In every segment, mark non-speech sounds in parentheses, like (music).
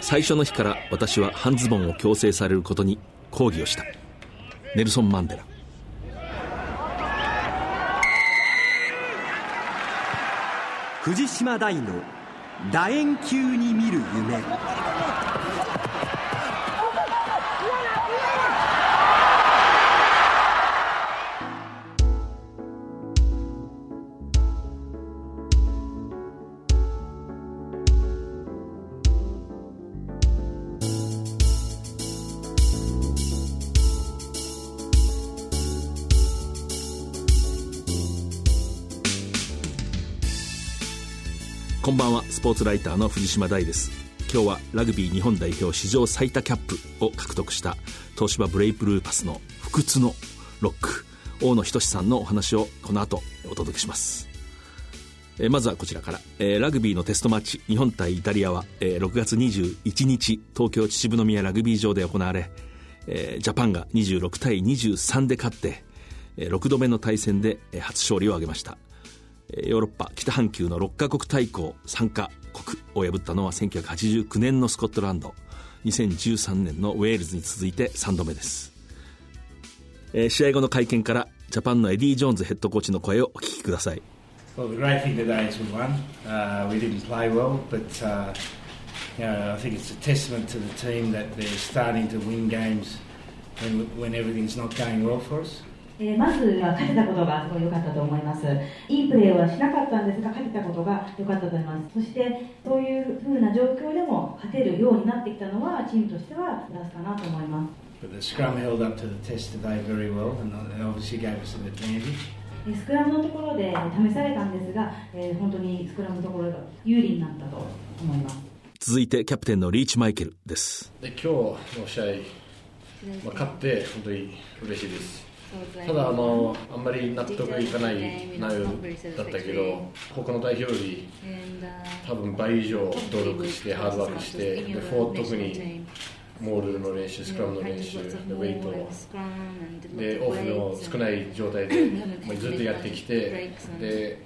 最初の日から私は半ズボンを強制されることに抗議をした。ネルソン・マンデラ。藤島大の楕円球に見る夢。ポーツライターの藤島大です。今日はラグビー日本代表史上最多キャップを獲得した東芝ブレイブルーパスの不屈のロック大野仁さんのお話をこの後お届けします。えまずはこちらから、えーラグビーのテストマッチ日本対イタリアは、えー6月21日東京秩父宮ラグビー場で行われ、えージャパンが26対23で勝って、えー6度目の対戦で、えー初勝利を挙げました。ヨーロッパ北半球の6カ国対抗参加国を破ったのは1989年のスコットランド2013年のウェールズに続いて3度目です、えー試合後の会見からジャパンのエディ・ジョーンズヘッドコーチの声をお聞きください Well, the great thing today is we won. Uh, we didn't play well, but uh, you know, I think it's a testament to the team that they're starting to win games when, when everything's not going well for us. えーまずは勝てたことがすごい良かったと思います。いいプレーはしなかったんですが、勝てたことが良かったと思います。そして、そういう風な状況でも勝てるようになってきたのは、チームとしてはプラスかなと思います。But the scrum held up to the test today very well, and it obviously gave us an advantage. えースクラムのところで試されたんですが、えー本当にスクラムのところが有利になったと思います。続いてキャプテンのリーチマイケルですで今日の試合、まあ、勝って本当に嬉しいです。ただあの、あんまり納得いかない内容だったけど、他の代表より多分倍以上努力して、ハードワークして、でフォー特にモールの練習、スクラムの練習、でウェイト。でオフの少ない状態で、まあ、ずっとやってきて、で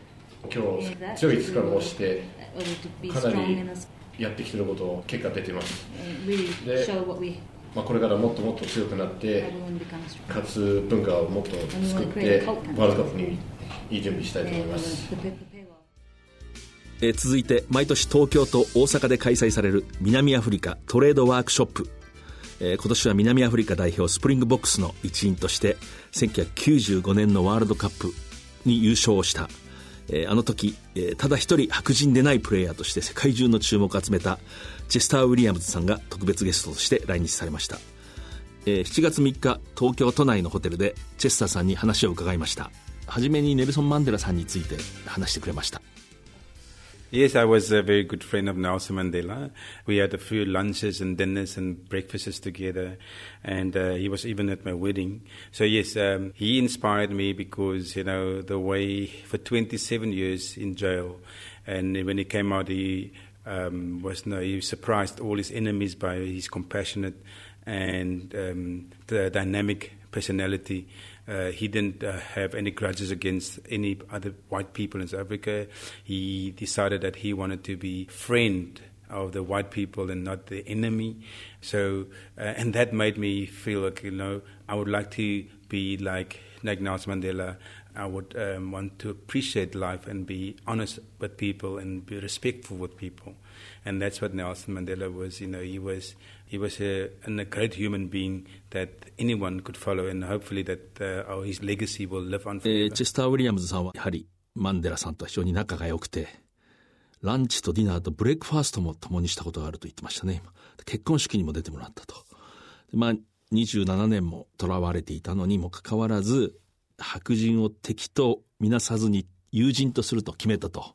今日強いスクラムをして、かなりやってきてることを結果出てます。でまあ、これからもっともっと強くなって、勝つ文化をもっと作って、ワールドカップにいい準備したいと思います。えー続いて毎年東京と大阪で開催される南アフリカトレードワークショップ、えー今年は南アフリカ代表スプリングボックスの一員として1995年のワールドカップに優勝をした、えーあの時、えーただ一人白人でないプレイヤーとして世界中の注目を集めたチェスター・ウィリアムズさんが特別ゲストとして来日されました、えー7月3日東京都内のホテルでチェスターさんに話を伺いましたはじめにネルソン・マンデラさんについて話してくれました Yes, I was a very good friend of Nelson Mandela. We had a few lunches and dinners and breakfasts together, and uh, he was even at my wedding. So yes, um, he inspired me because you know the way for 27 years in jail, and when he came out, he um, was no, he surprised all his enemies by his compassionate and um, the dynamic personality. Uh, he didn't uh, have any grudges against any other white people in South Africa. He decided that he wanted to be friend of the white people and not the enemy. So, uh, and that made me feel like you know I would like to be like like Nelson Mandela. I would um, want to appreciate life and be honest with people and be respectful with people, and that's what Nelson Mandela was. You know, he was he was a, a great human being that anyone could follow, and hopefully that uh, his legacy will live on えーチェスター・ウィリアムズさんはやはりマンデラさんと非常に仲が良くてランチとディナーとブレイクファーストも共にしたことがあると言ってましたね結婚式にも出てもらったとでまあ27年も囚われていたのにもかかわらず白人を敵とみなさずに友人とすると決めたと。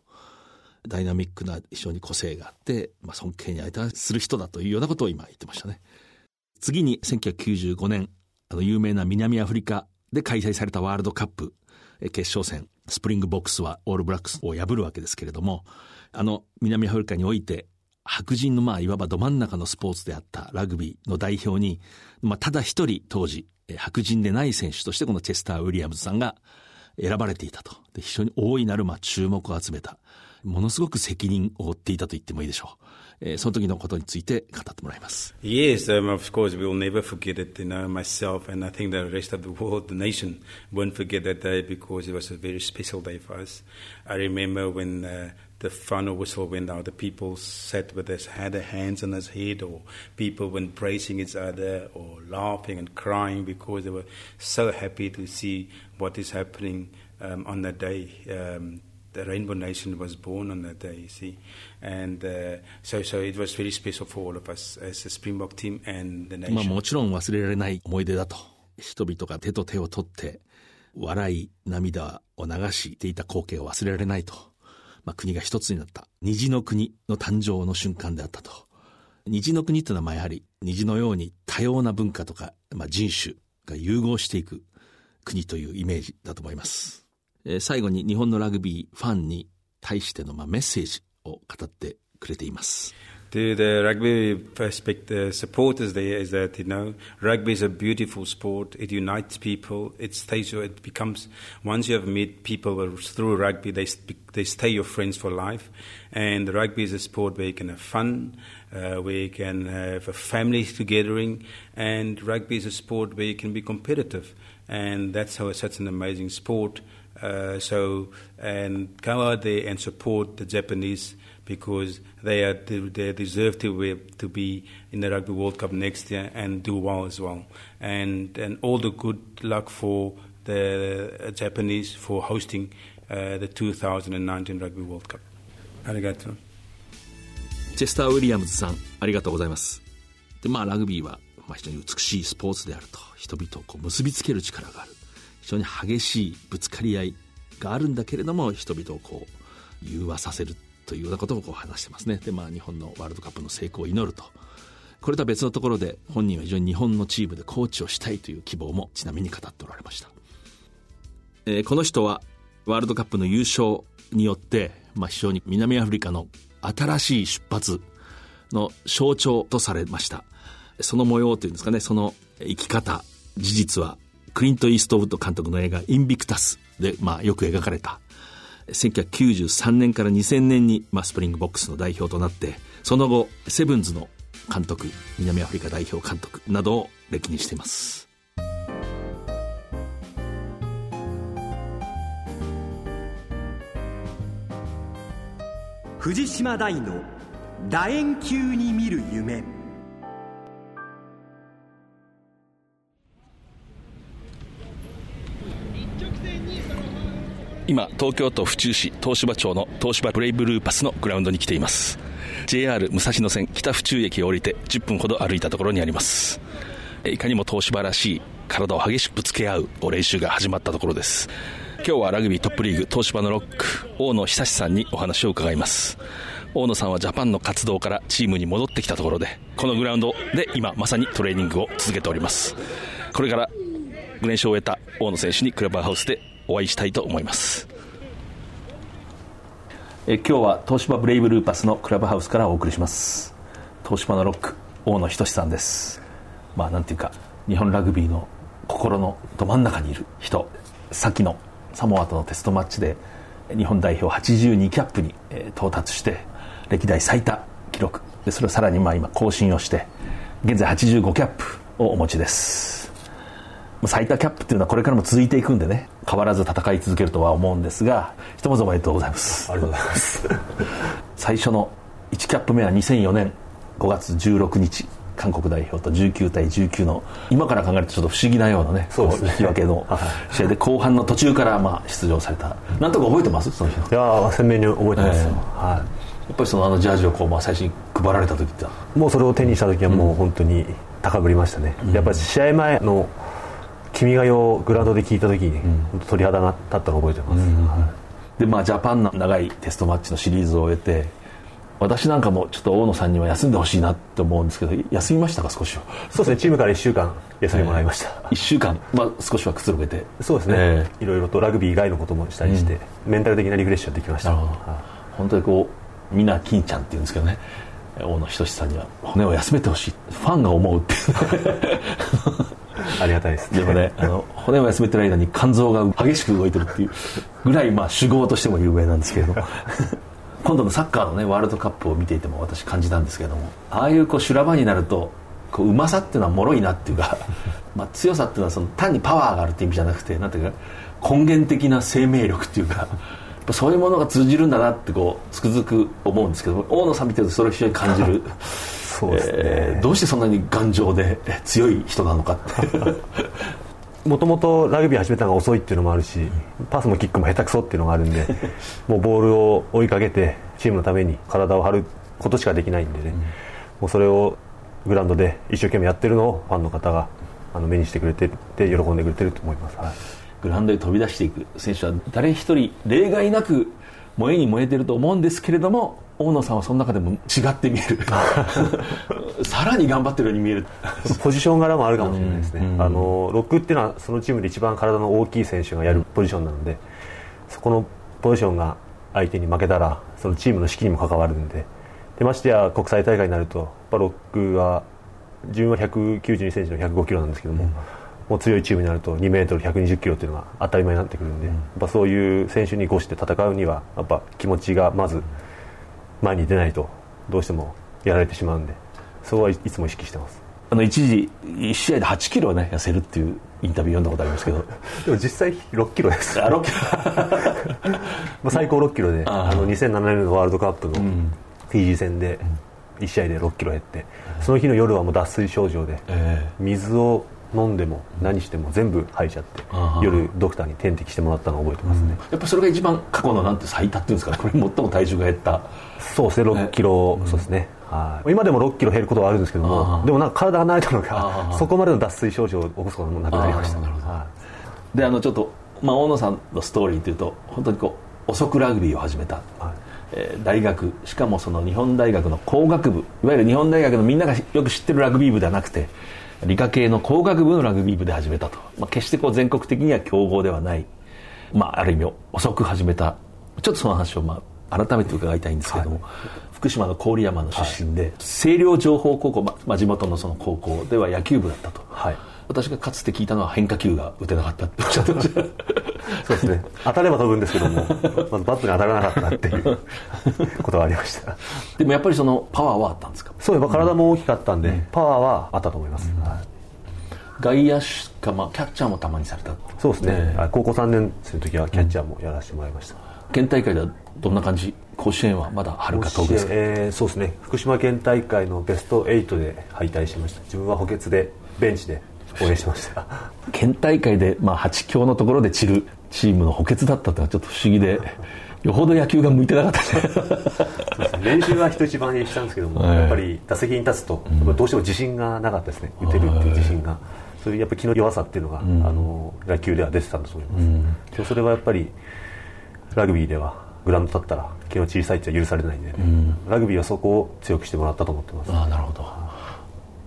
ダイナミックな非常に個性があって、まあ、尊敬に値する人だというようなことを今言ってましたね。次に1995年あの有名な南アフリカで開催されたワールドカップえ決勝戦スプリングボックスはオールブラックスを破るわけですけれどもあの南アフリカにおいて白人のまあいわばど真ん中のスポーツであったラグビーの代表に、まあ、ただ一人当時白人でない選手としてこのチェスター・ウィリアムズさんが選ばれていたとで非常に大いなるまあ注目を集めたものすごく責任を負っていたと言ってもいいでしょう。えー、その時のことについて語ってもらいます。Yes, um, of course, we will never forget it, you know, myself, and I think the rest of the world, the nation, won't forget that day because it was a very special day for us. I remember when uh, the final whistle went out, the people sat with us, had their hands on his head, or people went praising each other, or laughing and crying because they were so happy to see what is happening um, on that day. Um, the Rainbow Nation was born on that day, you see. And uh, so, so it was very special for all of us as a Springbok team and the nation. まあもちろん忘れられない思い出だと。人々が手と手を取って、笑い、涙を流していた光景を忘れられないと。 まあ国が一つになった。虹の国の誕生の瞬間であったと。虹の国というのはまあやはり虹のように多様な文化とか、まあ、人種が融合していく国というイメージだと思います。えー、最後に日本のラグビーファンに対しての、まあ、メッセージを語ってくれています。To the rugby perspective, supporters there is that you know rugby is a beautiful sport. It unites people. It stays. It becomes once you have met people through rugby, they they stay your friends for life. And rugby is a sport where you can have fun, uh, where you can have a family gathering, and rugby is a sport where you can be competitive. And that's how it's such an amazing sport. Uh, so, and come out there and support the Japanese because they are they deserve to be, to be in the Rugby World Cup next year and do well as well. And and all the good luck for the Japanese for hosting uh, the 2019 Rugby World Cup. ありがとう。チェスター・ウィリアムズさん、ありがとうございます。で、まあ、ラグビーは、まあ、非常に美しいスポーツであると、人々をこう結びつける力がある。非常に激しいぶつかり合いがあるんだけれども人々をこう融和させるというようなことをこう話してますね。でまあ日本のワールドカップの成功を祈ると。これとは別のところで本人は非常に日本のチームでコーチをしたいという希望もちなみに語っておられました、えー、この人はワールドカップの優勝によって、まあ、非常に南アフリカの新しい出発の象徴とされました。その模様というんですかねその生き方事実はクリント・イーストウッド監督の映画「インビクタス」で、まあ、よく描かれた。1993年から2000年に、まあ、スプリングボックスの代表となってその後セブンズの監督南アフリカ代表監督などを歴任しています。藤島大の楕円球に見る夢。今東京都府中市東芝町の東芝ブレイブルーパスのグラウンドに来ています。JR 武蔵野線北府中駅を降りて10分ほど歩いたところにあります。いかにも東芝らしい体を激しくぶつけ合う練習が始まったところです。今日はラグビートップリーグ東芝のロック大野久志さんにお話を伺います。大野さんはジャパンの活動からチームに戻ってきたところでこのグラウンドで今まさにトレーニングを続けております。これから5連勝を終えた大野選手にクラブハウスでお会いしたいと思います。え今日は東芝ブレイブルーパスのクラブハウスからお送りします。東芝のロック大野仁さんです。まあなんていうか日本ラグビーの心のど真ん中にいる人。さっきのサモアとのテストマッチで日本代表82キャップに、え到達して歴代最多記録。でそれをさらにまあ今更新をして現在85キャップをお持ちです。最多キャップっていうのはこれからも続いていくんでね。変わらず戦い続けるとは思うんですがひとまずおめでとうございます。ありがとうございます。(laughs) 最初の1キャップ目は2004年5月16日韓国代表と19対19の今から考えるとちょっと不思議なようなねそうですね。引き分けの試合で後半の途中からまあ出場された。なんとか覚えてます？その日の。いや鮮明に覚えてます、えー、はい。やっぱりそのあのジャージをこう、まあ、最初に配られた時ってもうそれを手にした時はもう本当に高ぶりましたね、うん、やっぱり試合前の君が代をグラウンドで聞いた時に、うん、鳥肌が立ったのを覚えてます、うんはい、でまあジャパンの長いテストマッチのシリーズを終えて私なんかもちょっと大野さんには休んでほしいなって思うんですけど休みましたか少しは？そうですねチームから1週間休みもらいました、えー、1週間、まあ、少しはくつろげて。そうですね、えー、いろいろとラグビー以外のこともしたりして、うん、メンタル的なリフレッシュができました。本当にこうみんな金ちゃんっていうんですけどね。大野仁さんには骨を休めてほしい。ファンが思うっていうありがたいです、ね、でもねあの骨を休めてる間に肝臓が激しく動いてるっていうぐらい、まあ、酒豪としても有名なんですけれど (laughs) 今度のサッカーのねワールドカップを見ていても私感じたんですけどもああいうこう修羅場になるとこううまさっていうのは脆いなっていうか (laughs) まあ強さっていうのはその単にパワーがあるっていう意味じゃなくてなんていうか根源的な生命力っていうかそういうものが通じるんだなってこうつくづく思うんですけど大野さん見てるとそれを非常に感じるそうですね、えー、どうしてそんなに頑丈で強い人なのかって。もともとラグビー始めたのが遅いっていうのもあるしパスもキックも下手くそっていうのがあるんでもうボールを追いかけてチームのために体を張ることしかできないんでね、うん、もうそれをグラウンドで一生懸命やってるのをファンの方があの目にしてくれてて喜んでくれてると思います、はい、グラウンドで飛び出していく選手は誰一人例外なく燃えに燃えてると思うんですけれども大野さんはその中でも違って見える。(laughs) さらに頑張ってるように見える。ポジション柄もあるかもしれないですね、うん、あのロックっていうのはそのチームで一番体の大きい選手がやるポジションなのでそこのポジションが相手に負けたらそのチームの士気にも関わるんで。でましてや国際大会になるとロックは自分は1 9 2センチの1 0 5キロなんですけども、うん、もう強いチームになると2メートル120キロっていうのが当たり前になってくるんで、うん、やっぱそういう選手に越して戦うにはやっぱ気持ちがまず、前に出ないとどうしてもやられてしまうんでそこはいつも意識してます。あの一時1試合で8キロね痩せるっていうインタビュー読んだことありますけど。(laughs) でも実際6キロです。あ6キロ。(laughs) まあ最高6キロであの2007年のワールドカップのフィジー戦で1試合で6キロ減って、その日の夜はもう脱水症状で、水を飲んでも何しても全部吐いちゃって夜ドクターに点滴してもらったのを覚えてますね、うん、やっぱそれが一番過去のなんて最多っていうんですかね。これ最も体重が減った。そうですね6キロ、そうですね。はい。今でも6キロ減ることはあるんですけどもでもなんか体が慣れたのかそこまでの脱水症状を起こすこともなくなりました。であのちょっと、まあ、大野さんのストーリーというと本当にこう遅くラグビーを始めた、はい。えー、大学しかもその日本大学の工学部いわゆる日本大学のみんながよく知ってるラグビー部ではなくて理科系の工学部のラグビー部で始めたと、まあ、決してこう全国的には強豪ではない、まあ、ある意味遅く始めた。ちょっとその話をまあ改めて伺いたいんですけども、はい、福島の郡山の出身で、はい、星稜情報高校、まあ、地元のその高校では野球部だったと、はい、私がかつて聞いたのは変化球が打てなかったっておっしゃってました。そうですね。当たれば飛ぶんですけどもまずバットに当たらなかったっていう (laughs) ことがありました。でもやっぱりそのパワーはあったんですか？そういえば体も大きかったんで、うん、パワーはあったと思います、うん。はい。外野手か、まあ、キャッチャーもたまにされたそうですね、ね高校3年生の時はキャッチャーもやらせてもらいました、うん、県大会ではどんな感じ？甲子園はまだはるか遠くですか、えー、そうですね。福島県大会のベスト8で敗退しました。自分は補欠でベンチで応援してました。県大会で、まあ、8強のところで散るチームの補欠だったってのはちょっと不思議でよほど野球が向いてなかった練習は人一番にしたんですけども、はい、やっぱり打席に立つと、どうしても自信がなかったですね。打てるっていう自信が、そういうやっぱ気の弱さっていうのが、うん、あの野球では出てたんだと思います、うん、それはやっぱりラグビーではグラウンド立ったら気の小さいって許されないんで、ね。うん、ラグビーはそこを強くしてもらったと思ってます。あなるほど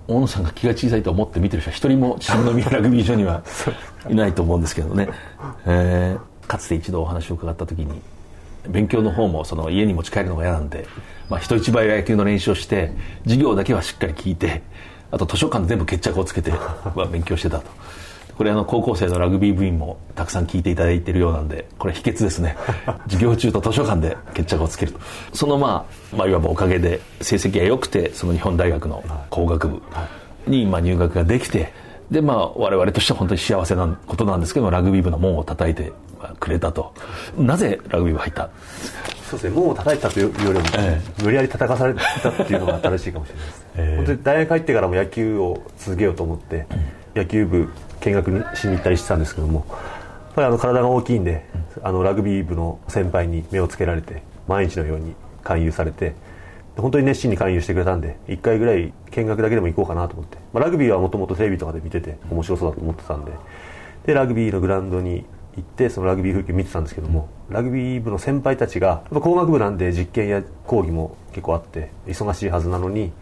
大野さんが気が小さいと思って見てる人は一人も秩父宮ラグビー場にはいないと思うんですけどね、えー、かつて一度お話を伺った時に勉強の方もその家に持ち帰るのが嫌なんで、まあ、人一倍野球の練習をして授業だけはしっかり聞いてあと図書館で全部決着をつけて、(laughs) まあ、勉強してたとこれあの高校生のラグビー部員もたくさん聞いていただいているようなんでこれ秘訣ですね。(laughs) 授業中と図書館で決着をつけると。そのまあ、まあ、いわばおかげで成績が良くてその日本大学の工学部にまあ入学ができてでまあ我々としては本当に幸せなことなんですけどラグビー部の門を叩いてくれたと。なぜラグビー部入った？そうですね門を叩いたというよりも、ええ、無理やり叩かされたっていうのが正しいかもしれないです、(laughs) え本当に大学入ってからも野球を続けようと思って、野球部見学にしに行ったりしてたんですけどもやっぱりあの体が大きいんで、あのラグビー部の先輩に目をつけられて毎日のように勧誘されて本当に熱心に勧誘してくれたんで1回ぐらい見学だけでも行こうかなと思って、まあ、ラグビーはもともとテレビとかで見てて面白そうだと思ってたんで。でラグビーのグラウンドに行ってそのラグビー風景見てたんですけどもラグビー部の先輩たちが工学部なんで実験や講義も結構あって忙しいはずなのに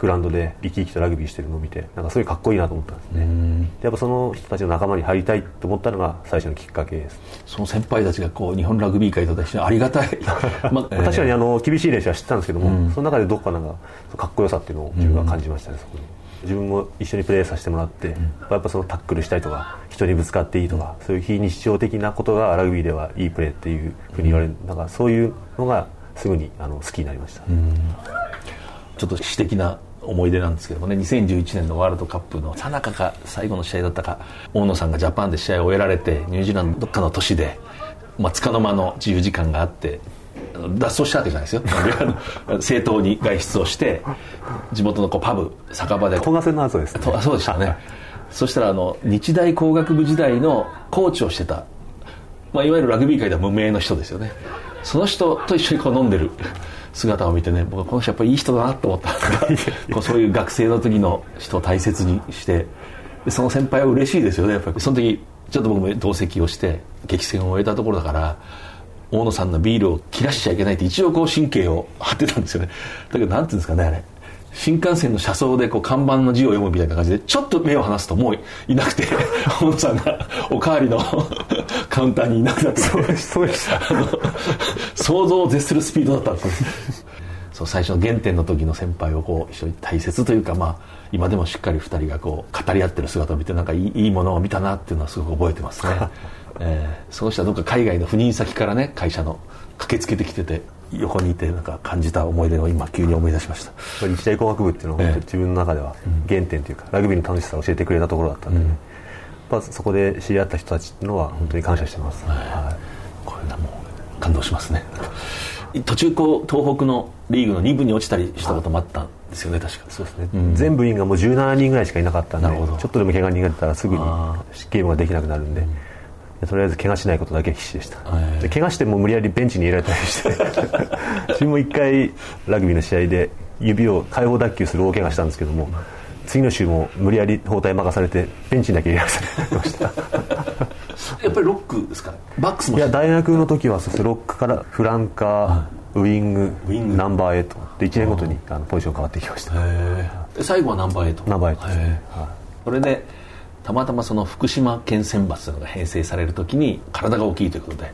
グラウンドで生き生きとラグビーしてるのを見てなんかすごいかっこいいなと思ったんですね。やっぱその人たちの仲間に入りたいと思ったのが最初のきっかけです。その先輩たちがこう日本ラグビー界としてありがたい、(laughs) まあ、確かにあの厳しい練習は知ってたんですけども、うん、その中でどっかなんかかっこよさっていうのを自分は感じましたね、そこに。自分も一緒にプレーさせてもらって、うん、やっぱそのタックルしたいとか人にぶつかっていいとか、うん、そういう非日常的なことがラグビーではいいプレーっていうふうに言われる、なんかそういうのがすぐにあの好きになりました。ちょっと私的な思い出なんですけどもね2011年のワールドカップのさなかか最後の試合だったか大野さんがジャパンで試合を終えられてニュージーランドどっかの都市で、まあ、つかの間の自由時間があって脱走したわけじゃないですよ。(laughs) 正当に外出をして地元のこうパブ酒場で。トガ戦の後です、ね、そうでしたね。そしたらあの日大工学部時代のコーチをしてた、まあ、いわゆるラグビー界では無名の人ですよね。その人と一緒にこう飲んでる姿を見てね僕はこの人やっぱりいい人だなと思った。(laughs) こうそういう学生の時の人を大切にして。その先輩は嬉しいですよね。やっぱり。その時ちょっと僕も同席をして激戦を終えたところだから大野さんのビールを切らしちゃいけないって一応こう神経を張ってたんですよね。だけどなんていうんですかねあれ新幹線の車窓でこう看板の字を読むみたいな感じでちょっと目を離すともういなくて (laughs) 大野さんがおかわりのカウンターにいなくなってそうでした想像を絶するスピードだったんです。そう最初の原点の時の先輩をこう一緒に大切というかまあ今でもしっかり2人がこう語り合ってる姿を見てなんかいいいいものを見たなっていうのはすごく覚えてますね、(laughs) えー、その人はどっか海外の赴任先からね会社の駆けつけてきてて横にいてなんか感じた思い出を今急に思い出しました。日大工学部っていうのは本当に自分の中では原点というか、ラグビーの楽しさを教えてくれたところだったんで、ね、うん、そこで知り合った人たちっていうのは本当に感謝してます、はい。はい、これはもう感動しますね。途中こう東北のリーグの2部に落ちたりしたこともあったんですよね確か。そうですね、うん、全部員がもう17人ぐらいしかいなかったんでちょっとでも怪我人が出たらすぐにゲームができなくなるんで、うんとりあえず怪我しないことだけ必死でした、で怪我しても無理やりベンチに入れられたりして (laughs) 自分も一回ラグビーの試合で指を開放脱臼する大怪我したんですけども次の週も無理やり包帯任されてベンチにだけ入れられました。(laughs) やっぱりロックですか？バックスも。いや大学の時はロックからフランカー、ウイングナンバーエイト。で1年ごとにあのポジション変わってきました。最後はナンバーエイト。ナンバーエイト。ですね、はい、それでたまたまその福島県選抜というのが編成される時に体が大きいということで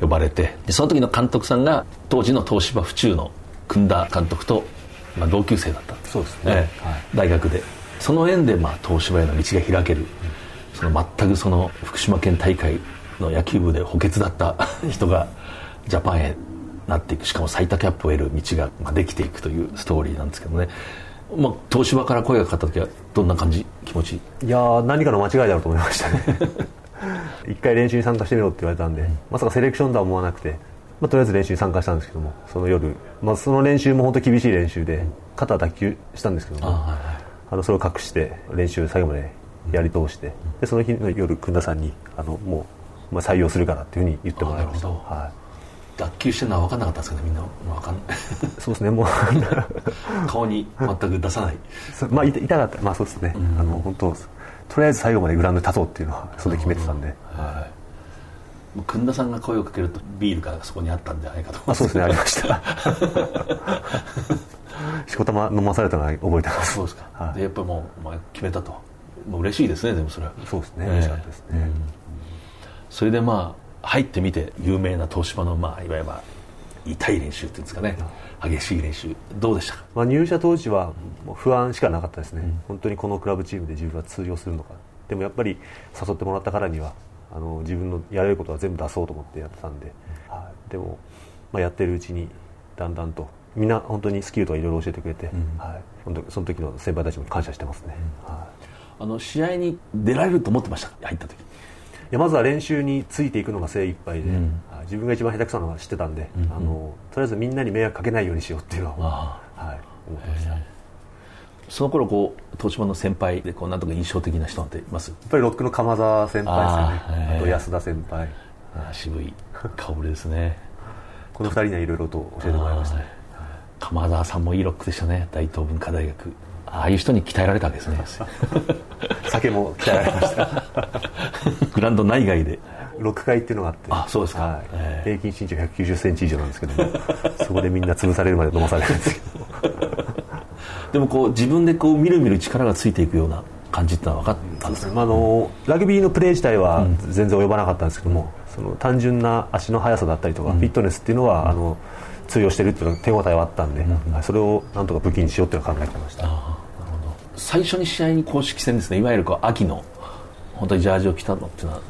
呼ばれてでその時の監督さんが当時の東芝府中の組田監督と、まあ、同級生だった。そうですね、えーはい、大学で。その縁で、まあ、東芝への道が開ける、その全くその福島県大会の野球部で補欠だった (laughs) 人がジャパンへなっていく。しかも最多キャップを得る道ができていくというストーリーなんですけどねまあ、東芝から声がかかった時はどんな感じ？気持ち？いや何かの間違いだろうと思いましたね。(laughs) 一回練習に参加してみろって言われたんで、うん、まさかセレクションとは思わなくて、まあ、とりあえず練習に参加したんですけどもその夜、まあ、その練習も本当厳しい練習で肩脱臼したんですけどもあ、はいはい、あのそれを隠して練習最後までやり通して、でその日の夜久田さんにあのもう、まあ、採用するからっていうふうに言ってもらいました、はい脱臼してるのは分かんなかったんですけどみんな。分かんそうですねもう顔に全く出さない。まあ痛かった。まあそうですね、うん、あの本当とりあえず最後までグラウンドに立とうっていうのはそれで決めてたんで、はい。もう久田さんが声をかけるとビールがそこにあったんじゃないかとあそうですねありました。しこたま飲まされたのは覚えてます。そうですか、はい、でやっぱりもう、まあ、決めたと。もう嬉しいですねでもそれは。そうですね、嬉しかったですね、うん、それでまあ入ってみて有名な東芝の、まあ、いわゆる痛い練習っていうんですかね。激しい練習。どうでしたか、まあ、入社当時は不安しかなかったですね、うん、本当にこのクラブチームで自分は通用するのか。でもやっぱり誘ってもらったからにはあの自分のやれることは全部出そうと思ってやってたんで、はい、でも、まあ、やってるうちにだんだんとみんな本当にスキルとかいろいろ教えてくれて、うん、はい、本当その時の先輩たちも感謝してますね、うん、はい、あの試合に出られると思ってました？入った時やまずは練習についていくのが精一杯で、うん、自分が一番下手くそなのは知ってたんで、うんうん、あのとりあえずみんなに迷惑かけないようにしようっていうのは、はい、思ってました。その頃こう東芝の先輩でこうなんとか印象的な人っています？やっぱりロックの鎌澤先輩ですかね。あと安田先輩。あ渋い顔ぶれですね。(laughs) この二人にはいろいろと教えてもらいました。ね鎌澤さんもいいロックでしたね。大東文化大学ああいう人に鍛えられたわけですね。(laughs) 酒も鍛えられました。(laughs) グランド内外で。6階っていうのがあって。あそうですか、はい。えー、平均身長1 9 0センチ以上なんですけどもそこでみんな潰されるまで飲まされるんですけど。(laughs) でもこう自分でこうみるみる力がついていくような感じってのは分かったんですか、まあ、あのラグビーのプレー自体は全然及ばなかったんですけども、うん、その単純な足の速さだったりとか、うん、フィットネスっていうのは、あの通用してるっていう手応えはあったんで、うん、それをなんとか武器にしようっていうのを考えてました最初に試合に公式戦ですね。いわゆるこう秋の本当にジャージを着たのっていうのは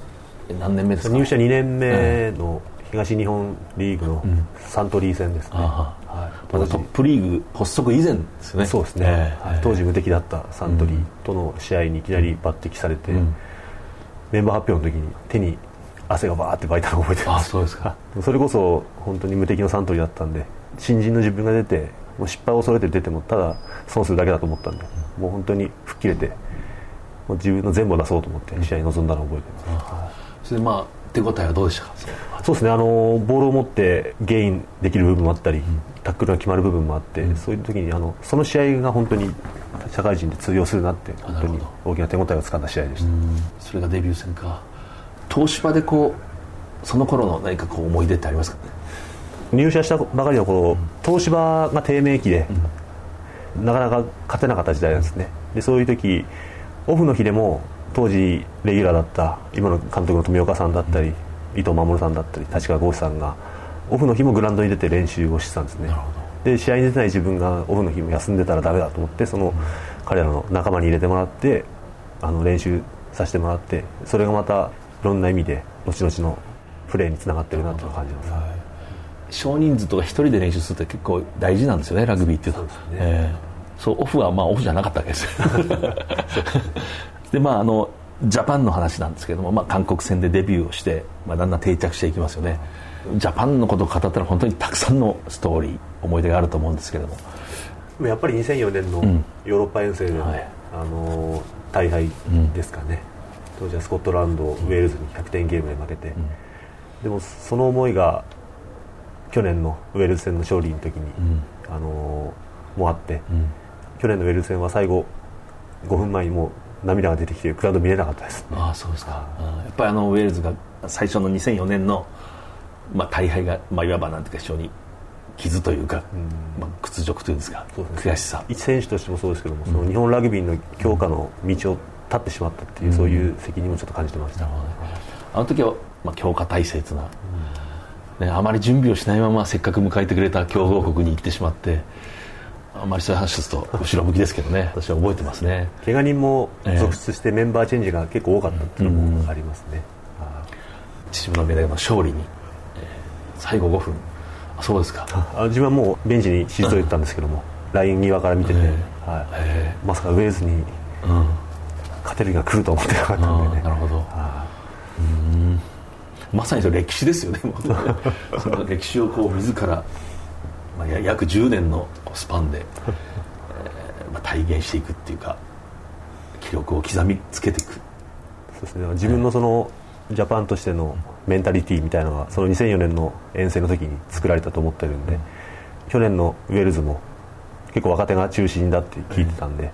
何年目ですか？入社2年目の東日本リーグのサントリー戦ですね、は。い、まだトップリーグ発足以前ですね。そうですね、えー、当時無敵だったサントリーとの試合にいきなり抜擢されて、うん、メンバー発表の時に手に汗がバーって湧いたのを覚えてます。そうですか。(laughs) それこそ本当に無敵のサントリーだったんで新人の自分が出てもう失敗を恐れて出てもただ損するだけだと思ったんで、うん、もう本当に吹っ切れてもう自分の全部を出そうと思って試合に臨んだのを覚えてます、うん、それでまあ手応えはどうでしたか？そうですね。あのボールを持ってゲインできる部分もあったり、タックルが決まる部分もあって、そういう時にあのその試合が本当に社会人で通用するなって本当に大きな手応えをつかんだ試合でした。それがデビュー戦か。東芝でこうその頃の何かこう思い出ってありますかね？入社したばかりの頃、東芝が低迷期で、なかなか勝てなかった時代なんですね。でそういう時オフの日でも当時レギュラーだった今の監督の富岡さんだったり、伊藤守さんだったり立川剛さんがオフの日もグラウンドに出て練習をしてたんですね。で試合に出てない自分がオフの日も休んでたらダメだと思ってその彼らの仲間に入れてもらってあの練習させてもらってそれがまたいろんな意味で後々のプレーにつながってるなと感じます、はい、少人数とか一人で練習するって結構大事なんですよねラグビーっていうのはそう、ね。えー、そうオフはまあオフじゃなかったわけです。(laughs) でまああのジャパンの話なんですけども、まあ、韓国戦でデビューをして、まあ、だんだん定着していきますよね。ジャパンのことを語ったら本当にたくさんのストーリー思い出があると思うんですけれども。やっぱり2004年のヨーロッパ遠征での、うんはい、あの大敗ですかね、うん、当時はスコットランド、ウェールズに100点ゲームで負けて、うん、でもその思いが去年のウェールズ戦の勝利の時に、あのもあって、去年のウェールズ戦は最後5分前にもう涙が出てきてクラウド見れなかったです、ね、ああそうですか。やっぱりあのウェールズが最初の2004年の、まあ、大敗が、まあ、いわばなんていうか非常に傷というか、うん。まあ、屈辱というんですか、ね、悔しさ。一選手としてもそうですけども、うん、その日本ラグビーの強化の道を立ってしまったっていう、うん、そういう責任もちょっと感じてました、あの時は、まあ、強化体制というのは、ね、あまり準備をしないまませっかく迎えてくれた強豪国に行ってしまってあまりそういう話すると後ろ向きですけどね。私は覚えてますね。怪我人も続出してメンバーチェンジが結構多かったっていうのもありますね、秩父宮での勝利に、えー、最後5分。そうですか。あ自分はもうベンチに退いたんですけども、ライン際から見てて、はい。まさかウェーズに勝てる日が来ると思ってなかったんでね。なるほど。うんまさにそれ歴史ですよね。(laughs) その歴史をこう自らまあ、約10年のスパンで、えーまあ、体現していくっていうか記録を刻みつけていく。そうですね。自分のその、ジャパンとしてのメンタリティーみたいなのがその2004年の遠征の時に作られたと思ってるんで、去年のウェールズも結構若手が中心だって聞いてたんで,、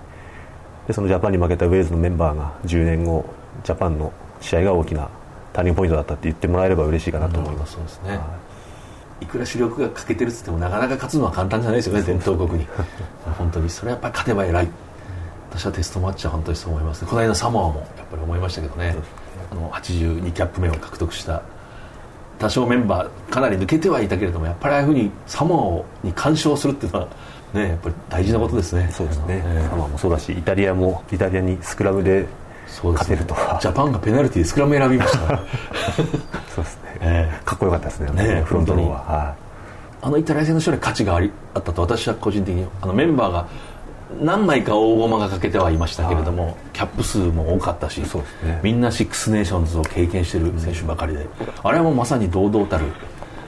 でそのジャパンに負けたウェールズのメンバーが10年後ジャパンの試合が大きなターニングポイントだったって言ってもらえれば嬉しいかなと思います、そうですね、いくら主力が欠けてるっつってもなかなか勝つのは簡単じゃないですよね。(laughs) 伝統国に。(laughs) 本当に。それはやっぱり勝てば偉い。私はテストマッチは本当にそう思います、ね、この間サモアもやっぱり思いましたけどね。あの82キャップ目を獲得した多少メンバーかなり抜けてはいたけれどもやっぱりああいうふうにサモアに干渉するっていうのはねやっぱり大事なことですね。そうですね、えー、サモアもそうだしイタリアもイタリアにスクラムで勝てると、ね、ジャパンがペナルティーでスクラム選びました (laughs) そうですね。えー、かっこよかったですね。ねフロントローは、はい、あのイタリア戦の勝利価値がありあったと私は個人的にあのメンバーが何枚か大駒がかけてはいましたけれどもキャップ数も多かったし、ね、みんなシックスネーションズを経験している選手ばかりで、あれはもうまさに堂々たる、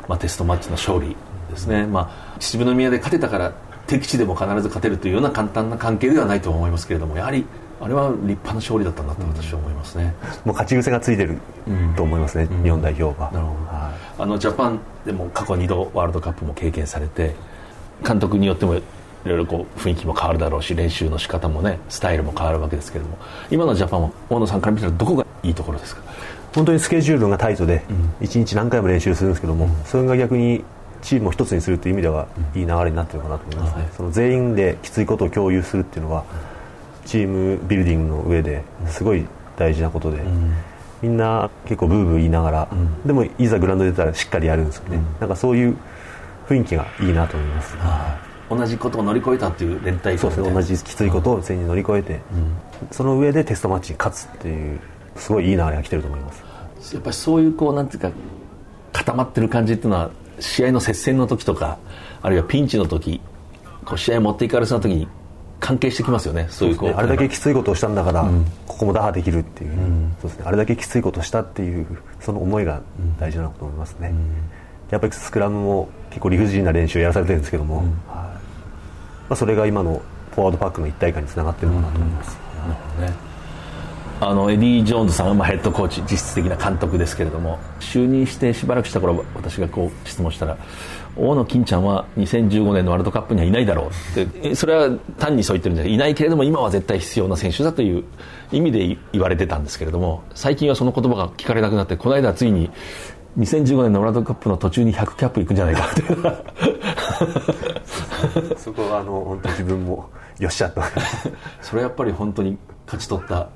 まあ、テストマッチの勝利ですね、まあ、秩父宮で勝てたから敵地でも必ず勝てるというような簡単な関係ではないと思いますけれどもやはりあれは立派な勝利だったなと私は思いますね、もう勝ち癖がついてると思いますね、うん、日本代表は、なるほど、はい、あのジャパンでも過去2度ワールドカップも経験されて監督によってもいろいろこう雰囲気も変わるだろうし練習の仕方もねスタイルも変わるわけですけれども今のジャパンは大野さんから見たらどこがいいところですか？本当にスケジュールがタイトで、うん、1日何回も練習するんですけども、うん、それが逆にチームを一つにするという意味ではいい流れになってるのかなと思いますね、はい、その全員できついことを共有するっていうのは、チームビルディングの上ですごい大事なことで、うん、みんな結構ブーブー言いながら、うん、でもいざグラウンド出たらしっかりやるんですよね、うん、なんかそういう雰囲気がいいなと思います、同じことを乗り越えたっていう連帯そうですね。同じきついことを全員乗り越えて、その上でテストマッチに勝つっていうすごいいい流れが来てると思います。やっぱりそういうこうなんていうか固まってる感じっていうのは試合の接戦の時とかあるいはピンチの時こう試合持っていかれそうな時に関係してきますよね。そういうこう、ね、あれだけきついことをしたんだから、うん、ここも打破できるっていう。うん、そうですね、あれだけきついことをしたっていうその思いが大事なのかと思いますね、うん、やっぱりスクラムも結構理不尽な練習をやらされてるんですけども、はい。まあ、それが今のフォワードパックの一体感につながってるのかなと思います、なるほどねあのエディ・ジョーンズさんがまあヘッドコーチ実質的な監督ですけれども就任してしばらくした頃私がこう質問したら大野金ちゃんは2015年のワールドカップにはいないだろうってそれは単にそう言ってるんじゃない。いないけれども今は絶対必要な選手だという意味で言われてたんですけれども最近はその言葉が聞かれなくなってこの間ついに2015年のワールドカップの途中に100キャップいくんじゃないかってそこはあの本当自分もよっしゃと。(laughs) それはやっぱり本当に勝ち取った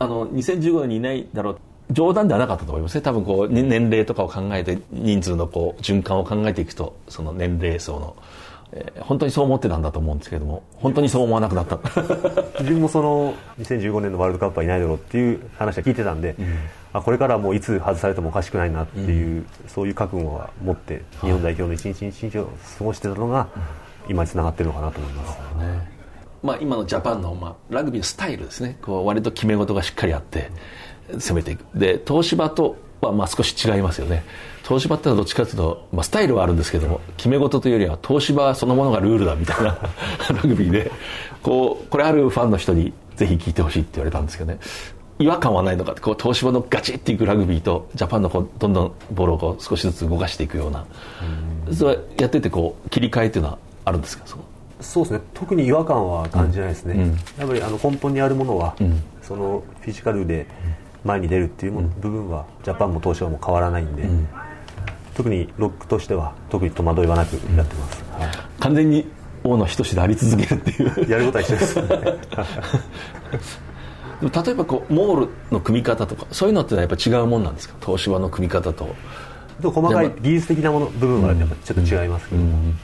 あの2015年にいないだろう。冗談ではなかったと思いますね。多分こう年齢とかを考えて人数のこう循環を考えていくとその年齢層の、えー、本当にそう思ってたんだと思うんですけれども本当にそう思わなくなった。(laughs) 自分もその2015年のワールドカップはいないだろうっていう話は聞いてたんで、うん、あこれからもういつ外されてもおかしくないなっていう、うん、そういう覚悟は持って日本代表の一日一日を過ごしてたのが、今につながってるのかなと思います。ねまあ、今のジャパンの、まあ、ラグビーのスタイルですね。こう割と決め事がしっかりあって攻めていく。で東芝とはまあ少し違いますよね。東芝ってのはどっちかというと、まあ、スタイルはあるんですけども決め事というよりは東芝そのものがルールだみたいな (laughs) ラグビーで。こうこれあるファンの人にぜひ聞いてほしいって言われたんですけどね。違和感はないのかこう東芝のガチっていくラグビーとジャパンのこうどんどんボールをこう少しずつ動かしていくような。それやっててこう切り替えっていうのはあるんですか？そうですね。特に違和感は感じないですね、うん、やっぱりあの根本にあるものは、うん、そのフィジカルで前に出るっていうもの、部分はジャパンも東芝も変わらないんで、特にロックとしては特に戸惑いはなくやってます、はい、完全に大野仁であり続けるっていう。やることは一緒です、(laughs) (laughs) ね、例えばこうモールの組み方とかそういうのってやっぱ違うもんなんですか？東芝の組み方と。細かい技術的なもの部分はやっぱちょっと違いますけど、うんうん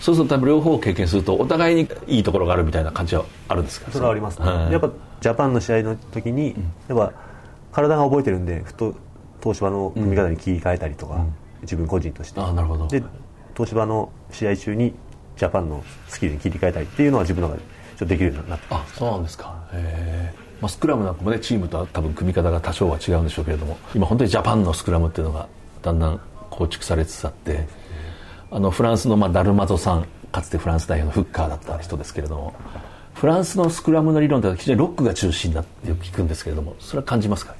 そうすると多分両方を経験するとお互いにいいところがあるみたいな感じはあるんですか？それはあります、ね、はい、やっぱジャパンの試合の時に、やっぱ体が覚えてるんでふと東芝の組み方に切り替えたりとか、うん、自分個人として。あなるほど。で東芝の試合中にジャパンのスキルに切り替えたりっていうのは自分の中でちょっとできるようになってあそうなんですか。へえまあ、スクラムなんかもねチームとは多分組み方が多少は違うんでしょうけれども今本当にジャパンのスクラムっていうのがだんだん構築されつつあってあのフランスのまあダルマゾさんかつてフランス代表のフッカーだった人ですけれどもフランスのスクラムの理論って非常にロックが中心だってよく聞くんですけれどもそれは感じますか？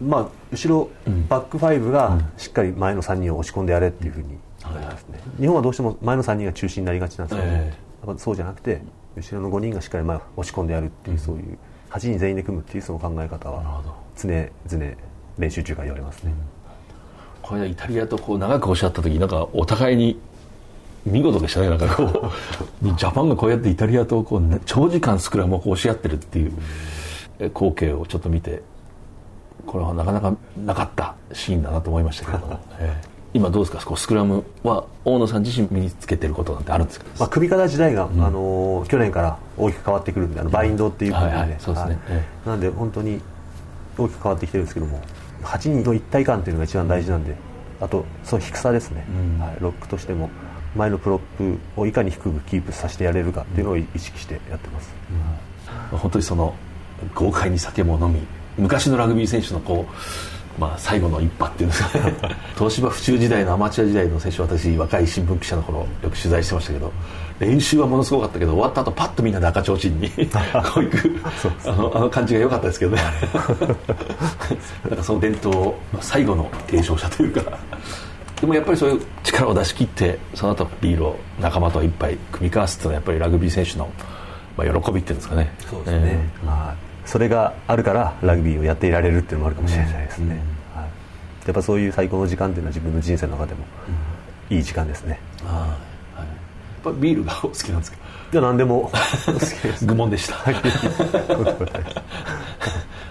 まあ、後ろ、バックファイブがしっかり前の3人を押し込んでやれっていうふうに言われますね、日本はどうしても前の3人が中心になりがちなんですけど、えー、そうじゃなくて後ろの5人がしっかり前押し込んでやるっていう、そういう8人全員で組むっていうその考え方は常々練習中から言われますね、これイタリアとこう長くおっしゃった時なんかお互いに見事でしたね。なんかこう (laughs) ジャパンがこうやってイタリアとこう長時間スクラムをこう押し合ってるっていう光景をちょっと見てこれはなかなかなかったシーンだなと思いましたけれども、(laughs) えー、今どうですか？こうスクラムは大野さん自身身につけてることなんてあるんですか、まあ、首方自体が、うん、あの去年から大きく変わってくるんであのバインドっていうことで、はいはい、そうですね、はい、なんで本当に大きく変わってきてるんですけども8人の一体感っていうのが一番大事なんであとその低さですね、うん、はい、ロックとしても前のプロップをいかに低くキープさせてやれるかっていうのを意識してやってます、うん、本当にその豪快に酒も飲み昔のラグビー選手のこう、まあ、最後の一派っていうんですかね。(laughs) 東芝府中時代のアマチュア時代の選手私若い新聞記者の頃よく取材してましたけど練習はものすごかったけど終わった後パッとみんなで赤ちょうちんに (laughs) こういくあのあの感じが良かったですけどね。(laughs) なんかその伝統最後の継承者というか。でもやっぱりそういう力を出し切ってその後ビールを仲間と一杯組み交わすっていうのはやっぱりラグビー選手の、まあ、喜びっていうんですかね。そうですね、えー、まあそれがあるからラグビーをやっていられるっていうのもあるかもしれないですね、はい、やっぱそういう最高の時間っていうのは自分の人生の中でもいい時間ですね、はい、ぱビールが好きなんですか？いや何でも。好きです愚問でした。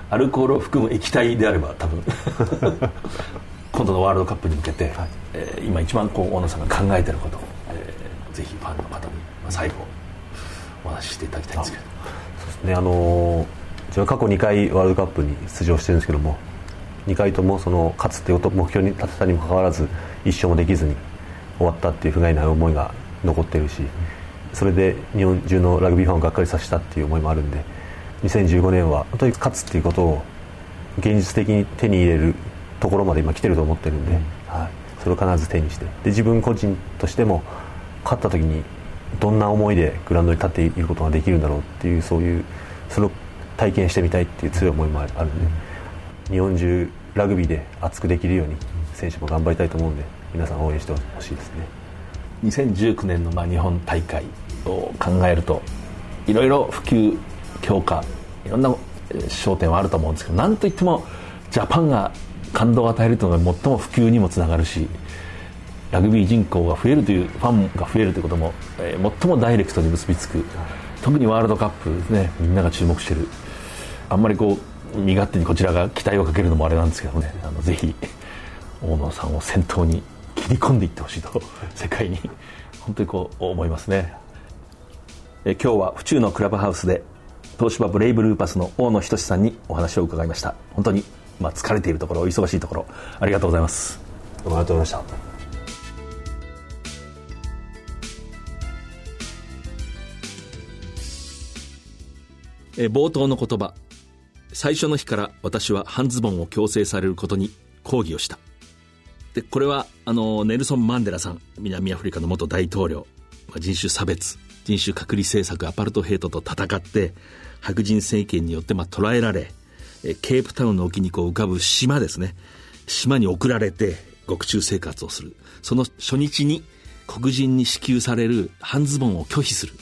アルコールを含む液体であれば多分。今度のワールドカップに向けて、はい、えー、今一番こう大野さんが考えてることを、えー、ぜひファンの方に最後お話ししていただきたいんですけど。そうですね。あのー自分は過去2回ワールドカップに出場してるんですけども2回ともその勝つっていうこと目標に立てたにもかかわらず1勝もできずに終わったっていう不甲斐ない思いが残ってるしそれで日本中のラグビーファンをがっかりさせたっていう思いもあるんで2015年は本当に勝つっていうことを現実的に手に入れるところまで今来てると思ってるんで、はい、それを必ず手にして。で自分個人としても勝った時にどんな思いでグラウンドに立っていることができるんだろうっていうそういうそれを体験してみたいっていう強い思いもあるんで日本中ラグビーで熱くできるように選手も頑張りたいと思うんで皆さん応援してほしいですね2019年のまあ日本大会を考えるといろいろ普及強化いろんな焦点はあると思うんですけどなんといってもジャパンが感動を与えるというのが最も普及にもつながるしラグビー人口が増えるというファンが増えるということも、最もダイレクトに結びつく特にワールドカップですねみんなが注目している。あんまりこう身勝手にこちらが期待をかけるのもあれなんですけどねあのぜひ大野さんを先頭に切り込んでいってほしいと (laughs) 世界に。本当にこう思いますね。え今日は府中のクラブハウスで東芝ブレイブルーパスの大野仁さんにお話を伺いました。本当にまあ疲れているところお忙しいところありがとうございます。ありがとうございました。え冒頭の言葉。最初の日から私は半ズボンを強制されることに抗議をしたでこれはあのネルソン・マンデラさん南アフリカの元大統領、まあ、人種差別人種隔離政策アパルトヘイトと戦って白人政権によってまあ捕らえられえケープタウンの沖にこう浮かぶ島ですね。島に送られて獄中生活をする。その初日に黒人に支給される半ズボンを拒否する。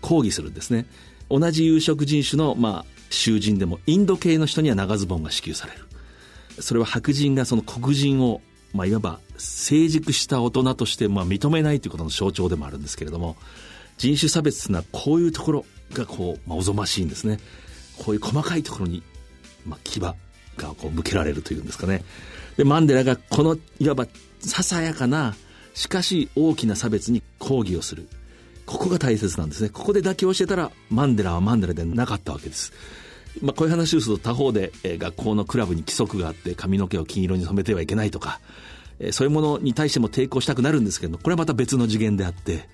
抗議するんですね。同じ有色人種の、まあ、囚人でもインド系の人には長ズボンが支給される。それは白人がその黒人を、まあ、いわば成熟した大人として、まあ、認めないということの象徴でもあるんですけれども人種差別というのはこういうところがこう、まあ、おぞましいんですねこういう細かいところに、まあ、牙がこう向けられるというんですかねでマンデラがこのいわばささやかなしかし大きな差別に抗議をするここが大切なんですね。ここで妥協してたら、マンデラはマンデラでなかったわけです。まあ、こういう話をすると他方で、えー、学校のクラブに規則があって髪の毛を金色に染めてはいけないとか、えー、そういうものに対しても抵抗したくなるんですけどこれはまた別の次元であって、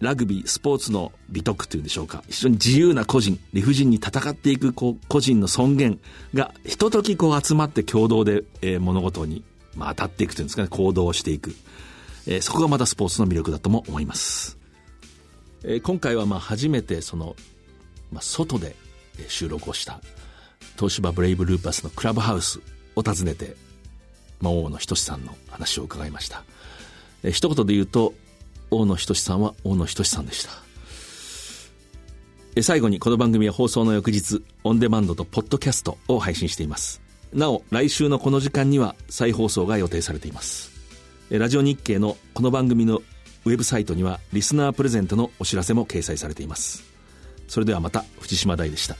ラグビー、スポーツの美徳というんでしょうか。非常に自由な個人、理不尽に戦っていくこう個人の尊厳が、ひとときこう集まって共同で、えー、物事に、まあ、当たっていくというんですかね、行動をしていく。えー、そこがまたスポーツの魅力だとも思います。えー、今回はまあ初めてその、まあ、外で収録をした。東芝ブレイブルーパスのクラブハウスを訪ねて、まあ、大野仁さんの話を伺いました、え、一言で言うと大野仁さんは大野仁さんでした。え最後にこの番組は放送の翌日オンデマンドとポッドキャストを配信しています。なお来週のこの時間には再放送が予定されています。ラジオ日経のこの番組のウェブサイトにはリスナープレゼントのお知らせも掲載されています。それではまた藤島大でした。